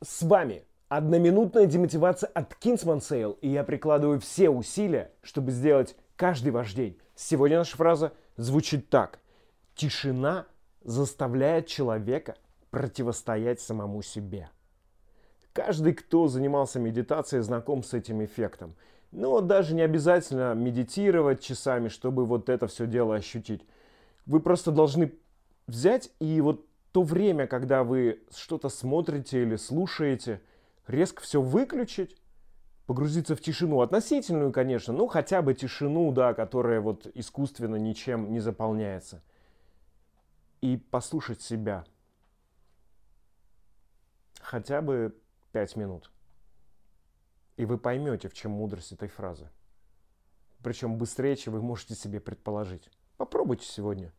С вами одноминутная демотивация от Kingsman Sale, и я прикладываю все усилия, чтобы сделать каждый ваш день. Сегодня наша фраза звучит так. Тишина заставляет человека противостоять самому себе. Каждый, кто занимался медитацией, знаком с этим эффектом. Но даже не обязательно медитировать часами, чтобы вот это все дело ощутить. Вы просто должны взять и вот то время, когда вы что-то смотрите или слушаете, резко все выключить, погрузиться в тишину, относительную, конечно, ну хотя бы тишину, да, которая вот искусственно ничем не заполняется. И послушать себя. Хотя бы пять минут. И вы поймете, в чем мудрость этой фразы. Причем быстрее, чем вы можете себе предположить. Попробуйте сегодня.